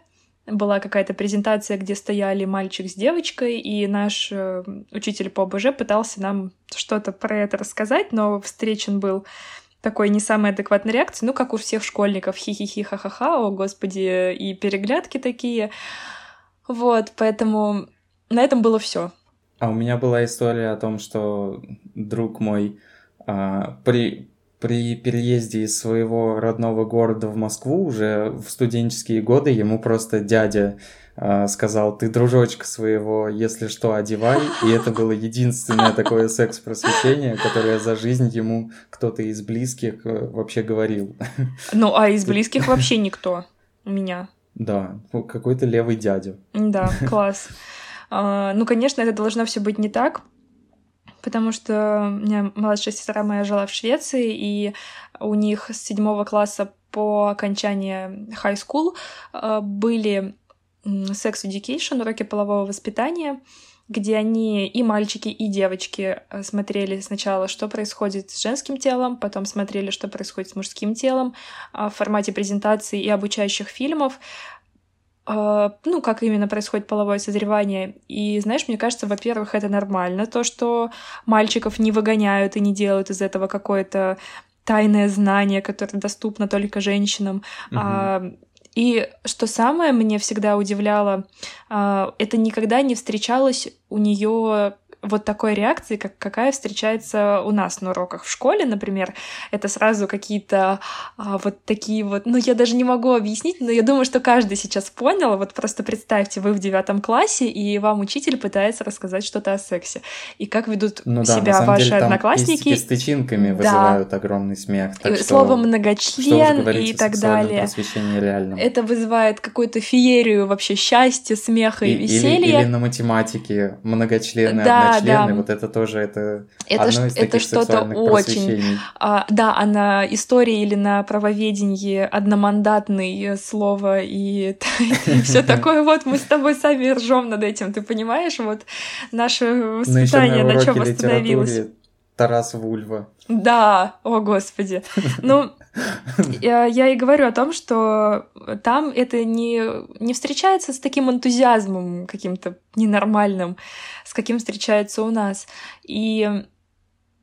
B: была какая-то презентация, где стояли мальчик с девочкой, и наш э, учитель по ОБЖ пытался нам что-то про это рассказать, но встречен был такой не самой адекватной реакции, ну, как у всех школьников, хи-хи-хи, ха-ха-ха, о, господи, и переглядки такие. Вот, поэтому на этом было все.
A: А у меня была история о том, что друг мой а, при, при переезде из своего родного города в Москву уже в студенческие годы ему просто дядя э, сказал, ты дружочка своего, если что, одевай. И это было единственное такое секс-просвещение, которое за жизнь ему кто-то из близких э, вообще говорил.
B: Ну, а из близких вообще никто у меня.
A: Да, ну, какой-то левый дядя.
B: Да, класс. А, ну, конечно, это должно все быть не так, потому что у меня младшая сестра моя жила в Швеции, и у них с седьмого класса по окончании high school э, были sex education, уроки полового воспитания, где они и мальчики, и девочки э, смотрели сначала, что происходит с женским телом, потом смотрели, что происходит с мужским телом а, в формате презентаций и обучающих фильмов. А, ну, как именно происходит половое созревание. И, знаешь, мне кажется, во-первых, это нормально, то, что мальчиков не выгоняют и не делают из этого какое-то тайное знание, которое доступно только женщинам. Угу. А, и что самое мне всегда удивляло, а, это никогда не встречалось у нее вот такой реакции, как какая встречается у нас на уроках в школе, например, это сразу какие-то а, вот такие вот, ну я даже не могу объяснить, но я думаю, что каждый сейчас понял. Вот просто представьте, вы в девятом классе и вам учитель пытается рассказать что-то о сексе и как ведут ну, да, себя ваши деле, одноклассники.
A: с тычинками да. вызывают огромный смех.
B: Так и, что, слово многочлен и так далее. Это вызывает какую-то феерию вообще счастья, смеха и, и веселья.
A: Или, или на математике многочлены, да, члены, да. вот это тоже это,
B: это
A: одно из
B: это что-то очень, а, да, а на истории или на правоведении одномандатный слово и, все такое. Вот мы с тобой сами ржем над этим, ты понимаешь? Вот наше ну, воспитание на, на чем остановилось.
A: Тарас Вульва.
B: Да, о господи. Ну, я, я и говорю о том, что там это не, не встречается с таким энтузиазмом каким-то ненормальным, с каким встречается у нас. И,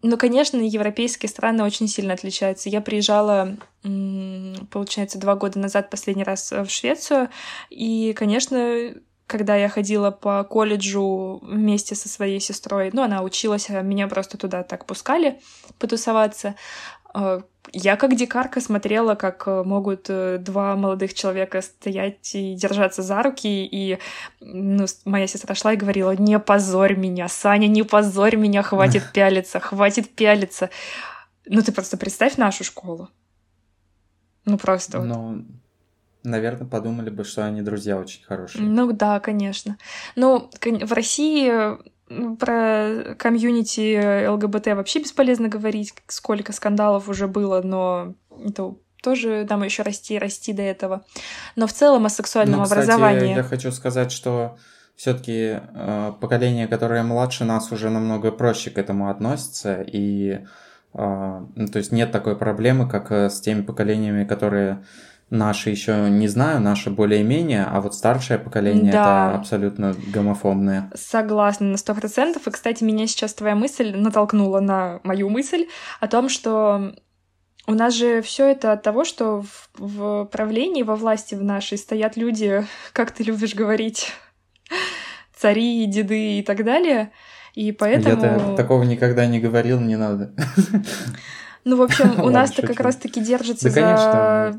B: ну, конечно, европейские страны очень сильно отличаются. Я приезжала, получается, два года назад последний раз в Швецию, и, конечно, когда я ходила по колледжу вместе со своей сестрой, ну, она училась, а меня просто туда так пускали потусоваться. А, я как дикарка смотрела, как э, могут э, два молодых человека стоять и держаться за руки, и ну, моя сестра шла и говорила, не позорь меня, Саня, не позорь меня, хватит пялиться, хватит пялиться. Ну, ты просто представь нашу школу. Ну, просто.
A: Ну, наверное, подумали бы, что они друзья очень хорошие.
B: Ну да, конечно. Ну, в России про комьюнити ЛГБТ вообще бесполезно говорить, сколько скандалов уже было, но это тоже нам еще расти и расти до этого. Но в целом о сексуальном ну, кстати, образовании.
A: Я хочу сказать, что все-таки э, поколение, которое младше нас, уже намного проще к этому относится, и э, ну, то есть нет такой проблемы, как э, с теми поколениями, которые Наши еще не знаю, наши более-менее, а вот старшее поколение да. это абсолютно гомофобное.
B: Согласна на сто процентов. И, кстати, меня сейчас твоя мысль натолкнула на мою мысль о том, что у нас же все это от того, что в, в правлении, во власти в нашей стоят люди, как ты любишь говорить, цари, деды и так далее. И поэтому...
A: Я такого никогда не говорил, не надо.
B: Ну, в общем, у нас-то как раз-таки держится за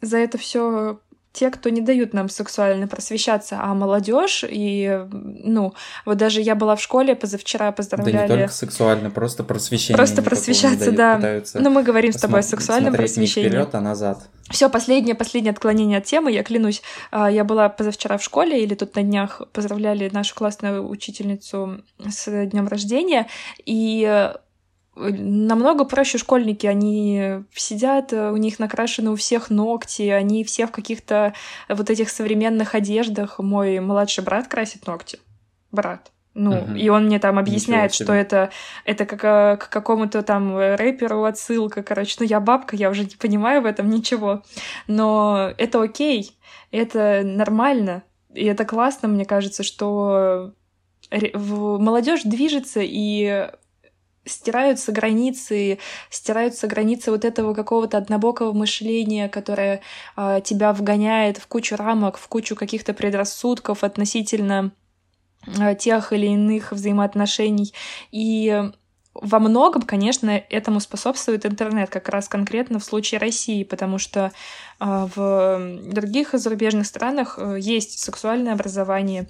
B: за это все те, кто не дают нам сексуально просвещаться, а молодежь и, ну, вот даже я была в школе позавчера, поздравляли... Да
A: не только сексуально, просто просвещение.
B: Просто просвещаться, да. Но ну, мы говорим с тобой о сексуальном просвещении.
A: вперед, а назад.
B: Все, последнее, последнее отклонение от темы, я клянусь. А, я была позавчера в школе, или тут на днях поздравляли нашу классную учительницу с днем рождения, и намного проще школьники, они сидят, э, у них накрашены у всех ногти, они все в каких-то вот этих современных одеждах. Мой младший брат красит ногти. брат. Ну, угу. и он мне там объясняет, что это, это как э, к какому-то там рэперу отсылка, короче. Ну, я бабка, я уже не понимаю в этом ничего. Но это окей, это нормально. И это классно, мне кажется, что молодежь движется и стираются границы, стираются границы вот этого какого-то однобокого мышления, которое э, тебя вгоняет в кучу рамок, в кучу каких-то предрассудков относительно э, тех или иных взаимоотношений. И во многом, конечно, этому способствует интернет, как раз конкретно в случае России, потому что э, в других зарубежных странах э, есть сексуальное образование,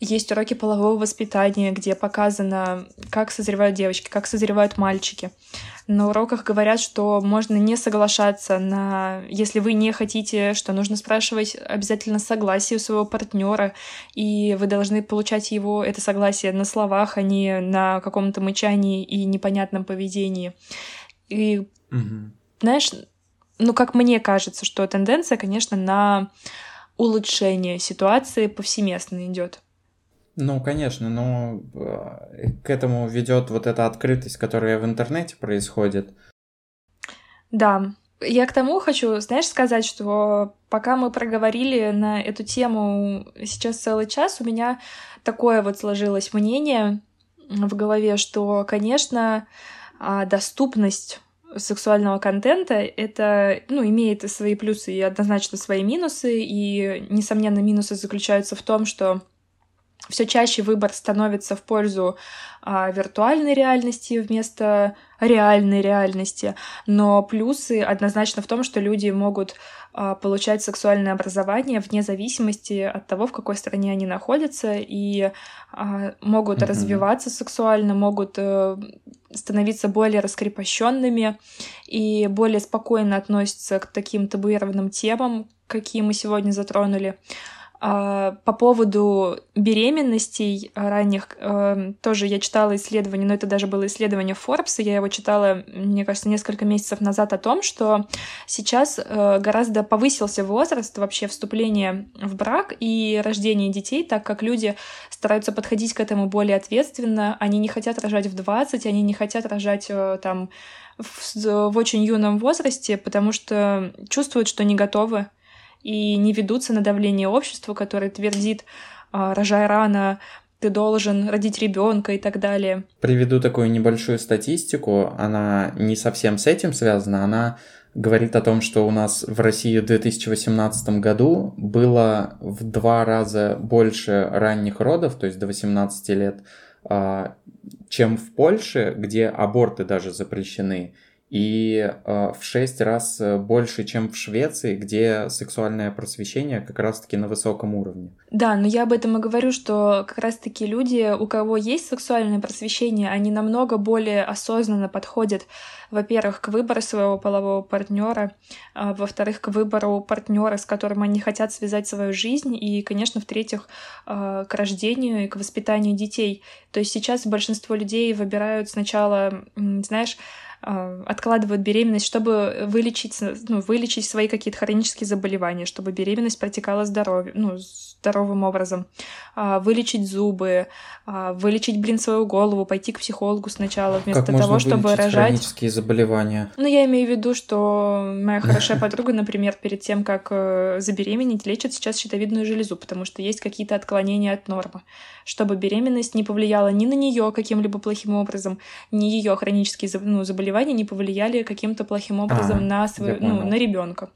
B: есть уроки полового воспитания, где показано, как созревают девочки, как созревают мальчики. На уроках говорят, что можно не соглашаться на... Если вы не хотите, что нужно спрашивать обязательно согласие у своего партнера, и вы должны получать его, это согласие, на словах, а не на каком-то мычании и непонятном поведении. И, угу. знаешь, ну, как мне кажется, что тенденция, конечно, на улучшение ситуации повсеместно идет.
A: Ну, конечно, но э, к этому ведет вот эта открытость, которая в интернете происходит.
B: Да, я к тому хочу, знаешь, сказать, что пока мы проговорили на эту тему сейчас целый час, у меня такое вот сложилось мнение в голове, что, конечно, а, доступность сексуального контента это ну, имеет свои плюсы и однозначно свои минусы. И, несомненно, минусы заключаются в том, что все чаще выбор становится в пользу а, виртуальной реальности вместо реальной реальности. Но плюсы однозначно в том, что люди могут а, получать сексуальное образование вне зависимости от того, в какой стране они находятся, и а, могут mm-hmm. развиваться сексуально, могут а, становиться более раскрепощенными и более спокойно относятся к таким табуированным темам, какие мы сегодня затронули. А, по поводу беременностей ранних эм, тоже я читала исследование, но это даже было исследование Forbes, и я его читала, мне кажется, несколько месяцев назад о том, что сейчас э, гораздо повысился возраст вообще вступления в брак и рождения детей, так как люди стараются подходить к этому более ответственно, они не хотят рожать в 20, они не хотят рожать э, там в, в очень юном возрасте, потому что чувствуют, что не готовы и не ведутся на давление общества, которое твердит «А, «рожай рано», ты должен родить ребенка и так далее.
A: Приведу такую небольшую статистику, она не совсем с этим связана, она говорит о том, что у нас в России в 2018 году было в два раза больше ранних родов, то есть до 18 лет, а, чем в Польше, где аборты даже запрещены и э, в шесть раз больше, чем в Швеции, где сексуальное просвещение как раз-таки на высоком уровне.
B: Да, но я об этом и говорю, что как раз-таки люди, у кого есть сексуальное просвещение, они намного более осознанно подходят, во-первых, к выбору своего полового партнера, а во-вторых, к выбору партнера, с которым они хотят связать свою жизнь, и, конечно, в-третьих, э, к рождению и к воспитанию детей. То есть сейчас большинство людей выбирают сначала, знаешь, а, откладывают беременность, чтобы вылечить, ну, вылечить свои какие-то хронические заболевания, чтобы беременность протекала здоровье, ну, здоровым образом, а, вылечить зубы, а, вылечить, блин, свою голову, пойти к психологу сначала, вместо как того, чтобы рожать.
A: хронические заболевания?
B: Ну, я имею в виду, что моя хорошая подруга, например, перед тем, как э, забеременеть, лечит сейчас щитовидную железу, потому что есть какие-то отклонения от нормы, чтобы беременность не повлияла ни на нее каким-либо плохим образом, ни ее хронические ну, заболевания не повлияли каким-то плохим образом а, на, свой, ну, на ребенка.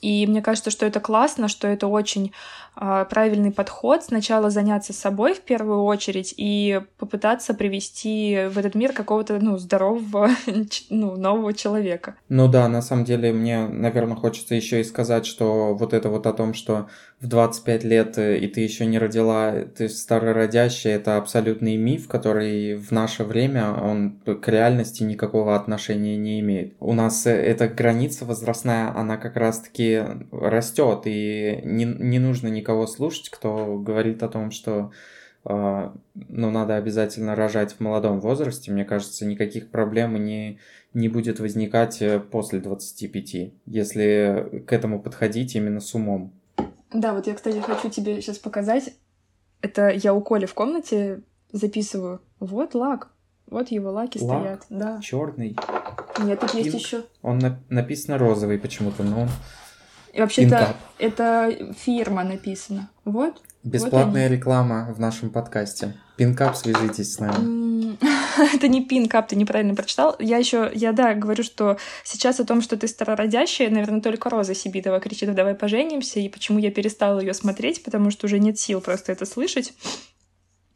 B: И мне кажется, что это классно, что это очень э, правильный подход. Сначала заняться собой в первую очередь и попытаться привести в этот мир какого-то ну, здорового, ну, нового человека.
A: Ну да, на самом деле мне, наверное, хочется еще и сказать, что вот это вот о том, что в 25 лет э, и ты еще не родила, ты старородящая, это абсолютный миф, который в наше время, он к реальности никакого отношения не имеет. У нас э, эта граница возрастная, она как раз-таки растет, и не, не нужно никого слушать, кто говорит о том, что э, ну, надо обязательно рожать в молодом возрасте. Мне кажется, никаких проблем не, не будет возникать э, после 25, если к этому подходить именно с умом.
B: Да, вот я, кстати, хочу тебе сейчас показать Это я у Коли в комнате записываю. Вот лак. Вот его лаки лак стоят. Да.
A: Черный.
B: Нет, тут есть еще.
A: Он на... написано розовый почему-то, но.
B: И вообще-то это фирма написана. Вот.
A: Бесплатная вот реклама в нашем подкасте. Пинкап, свяжитесь с нами.
B: Это не пинкап, ты неправильно прочитал. Я еще, я да, говорю, что сейчас о том, что ты старородящая, наверное, только Роза Сибитова кричит «давай поженимся», и почему я перестала ее смотреть, потому что уже нет сил просто это слышать.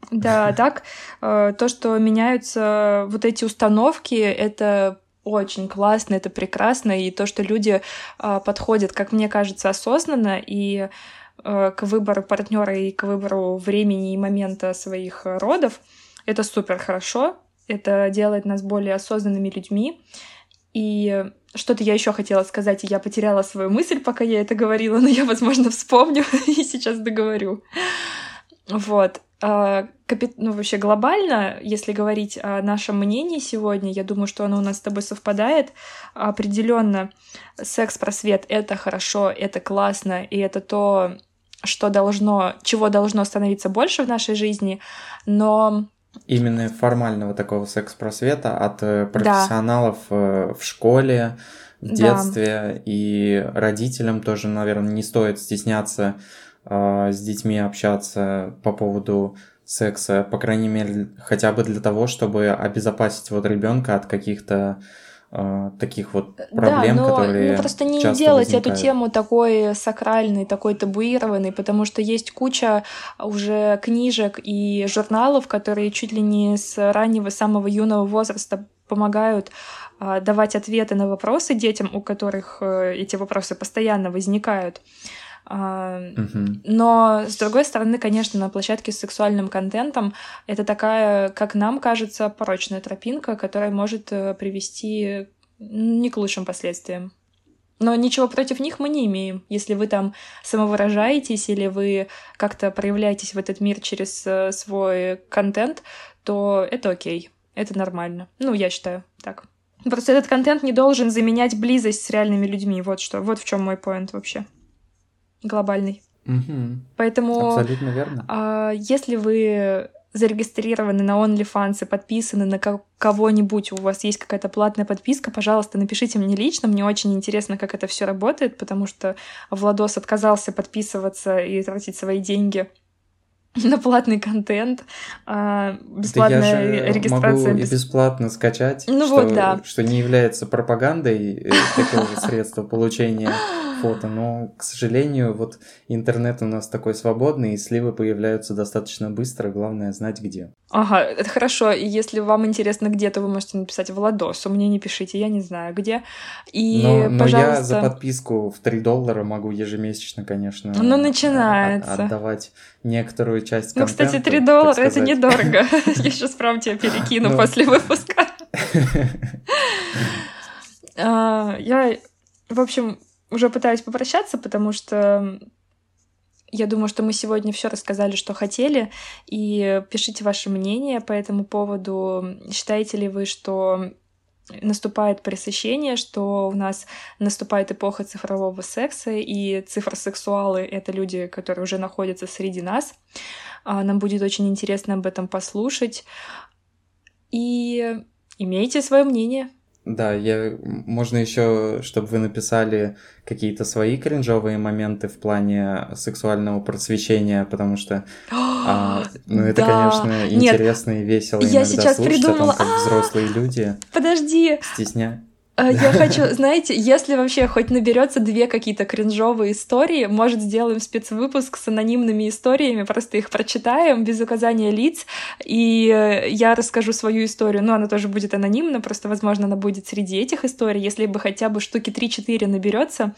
B: Да, так, э, то, что меняются вот эти установки, это очень классно, это прекрасно, и то, что люди э, подходят, как мне кажется, осознанно и к выбору партнера и к выбору времени и момента своих родов, это супер хорошо, это делает нас более осознанными людьми. И что-то я еще хотела сказать, и я потеряла свою мысль, пока я это говорила, но я, возможно, вспомню и сейчас договорю. Вот. А, ну, вообще глобально, если говорить о нашем мнении сегодня, я думаю, что оно у нас с тобой совпадает. Определенно, секс-просвет — это хорошо, это классно, и это то, что должно, чего должно становиться больше в нашей жизни, но
A: Именно формального такого секс-просвета от э, профессионалов да. в школе, в детстве, да. и родителям тоже, наверное, не стоит стесняться э, с детьми общаться по поводу секса, по крайней мере, хотя бы для того, чтобы обезопасить вот ребенка от каких-то э, таких вот проблем,
B: да, но,
A: которые
B: ну, просто не делать возникают. эту тему такой сакральной, такой табуированной, потому что есть куча уже книжек и журналов, которые чуть ли не с раннего самого юного возраста помогают э, давать ответы на вопросы детям, у которых э, эти вопросы постоянно возникают. Но, с другой стороны, конечно, на площадке с сексуальным контентом это такая, как нам кажется, порочная тропинка, которая может э, привести не к лучшим последствиям. Но ничего против них мы не имеем. Если вы там самовыражаетесь или вы как-то проявляетесь в этот мир через э, свой контент, то это окей, это нормально. Ну, я считаю так. Просто этот контент не должен заменять близость с реальными людьми. Вот что. Вот в чем мой поинт вообще глобальный.
A: Угу.
B: Поэтому,
A: Абсолютно верно.
B: А, если вы зарегистрированы на OnlyFans и подписаны на кого-нибудь, у вас есть какая-то платная подписка, пожалуйста, напишите мне лично. Мне очень интересно, как это все работает, потому что Владос отказался подписываться и тратить свои деньги на платный контент, а, бесплатная да я же
A: регистрация. Могу и бесплатно скачать, ну что, вот, да. что не является пропагандой э, такого средства получения фото, но, к сожалению, вот интернет у нас такой свободный, и сливы появляются достаточно быстро, главное знать где.
B: Ага, это хорошо, и если вам интересно где, то вы можете написать в Ладосу, мне не пишите, я не знаю где. И,
A: но, но пожалуйста... я за подписку в 3 доллара могу ежемесячно, конечно,
B: ну, начинается.
A: отдавать некоторую часть
B: контента. Ну, кстати, 3 доллара — это недорого. Я сейчас прям тебя перекину ну. после выпуска. А, я, в общем, уже пытаюсь попрощаться, потому что я думаю, что мы сегодня все рассказали, что хотели, и пишите ваше мнение по этому поводу. Считаете ли вы, что наступает пресыщение, что у нас наступает эпоха цифрового секса, и цифросексуалы — это люди, которые уже находятся среди нас. А, нам будет очень интересно об этом послушать. И имейте свое мнение.
A: Да, я, можно еще, чтобы вы написали какие-то свои кринжовые моменты в плане сексуального просвещения, потому что а, ну, это, да. конечно, интересно Нет, и весело я сейчас слушать придумала... о том, как взрослые люди
B: Подожди.
A: стесняют.
B: А, я хочу, знаете, если вообще хоть наберется две какие-то кринжовые истории, может, сделаем спецвыпуск с анонимными историями, просто их прочитаем без указания лиц, и э, я расскажу свою историю. Ну, она тоже будет анонимна, просто, возможно, она будет среди этих историй. Если бы хотя бы штуки 3-4 наберется,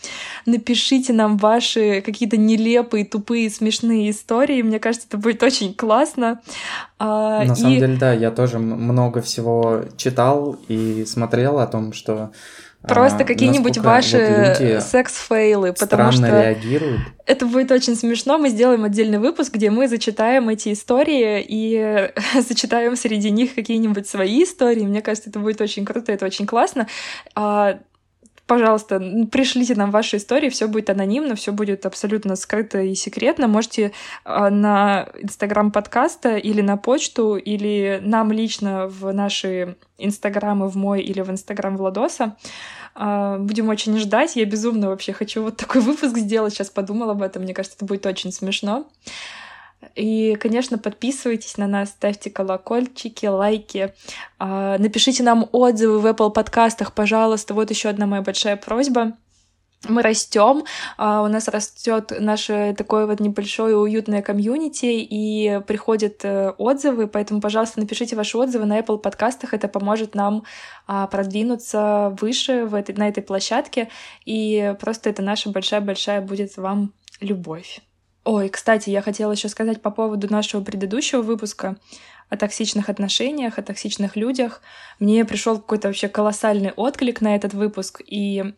B: напишите нам ваши какие-то нелепые, тупые, смешные истории. Мне кажется, это будет очень классно.
A: А, На и... самом деле, да, я тоже много всего читал и смотрел о том, что
B: Просто а, какие-нибудь ваши вот секс-фейлы, потому что
A: реагируют.
B: это будет очень смешно. Мы сделаем отдельный выпуск, где мы зачитаем эти истории и зачитаем среди них какие-нибудь свои истории. Мне кажется, это будет очень круто, это очень классно. А, пожалуйста, пришлите нам ваши истории, все будет анонимно, все будет абсолютно скрыто и секретно. Можете а, на инстаграм подкаста или на почту, или нам лично в наши инстаграмы в мой или в инстаграм Владоса. А, будем очень ждать. Я безумно вообще хочу вот такой выпуск сделать. Сейчас подумала об этом. Мне кажется, это будет очень смешно. И, конечно, подписывайтесь на нас, ставьте колокольчики, лайки, а, напишите нам отзывы в Apple подкастах, пожалуйста. Вот еще одна моя большая просьба мы растем, а, у нас растет наше такое вот небольшое уютное комьюнити, и приходят э, отзывы, поэтому, пожалуйста, напишите ваши отзывы на Apple подкастах, это поможет нам а, продвинуться выше в этой, на этой площадке, и просто это наша большая-большая будет вам любовь. Ой, кстати, я хотела еще сказать по поводу нашего предыдущего выпуска о токсичных отношениях, о токсичных людях. Мне пришел какой-то вообще колоссальный отклик на этот выпуск, и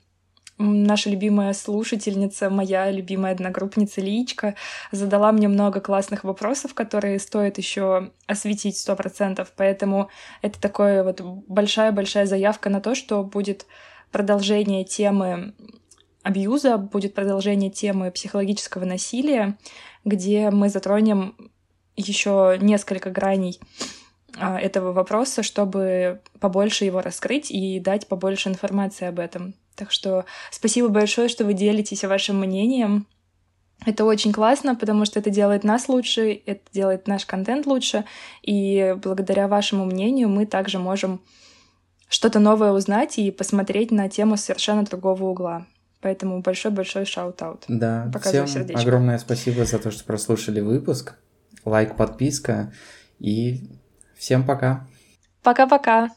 B: наша любимая слушательница, моя любимая одногруппница Личка задала мне много классных вопросов, которые стоит еще осветить сто процентов. Поэтому это такое вот большая-большая заявка на то, что будет продолжение темы абьюза, будет продолжение темы психологического насилия, где мы затронем еще несколько граней а, этого вопроса, чтобы побольше его раскрыть и дать побольше информации об этом. Так что спасибо большое, что вы делитесь вашим мнением. Это очень классно, потому что это делает нас лучше, это делает наш контент лучше, и благодаря вашему мнению мы также можем что-то новое узнать и посмотреть на тему совершенно другого угла. Поэтому большой-большой shout-out.
A: Да, Показываю всем сердечко. огромное спасибо за то, что прослушали выпуск. Лайк, подписка и всем пока.
B: Пока-пока.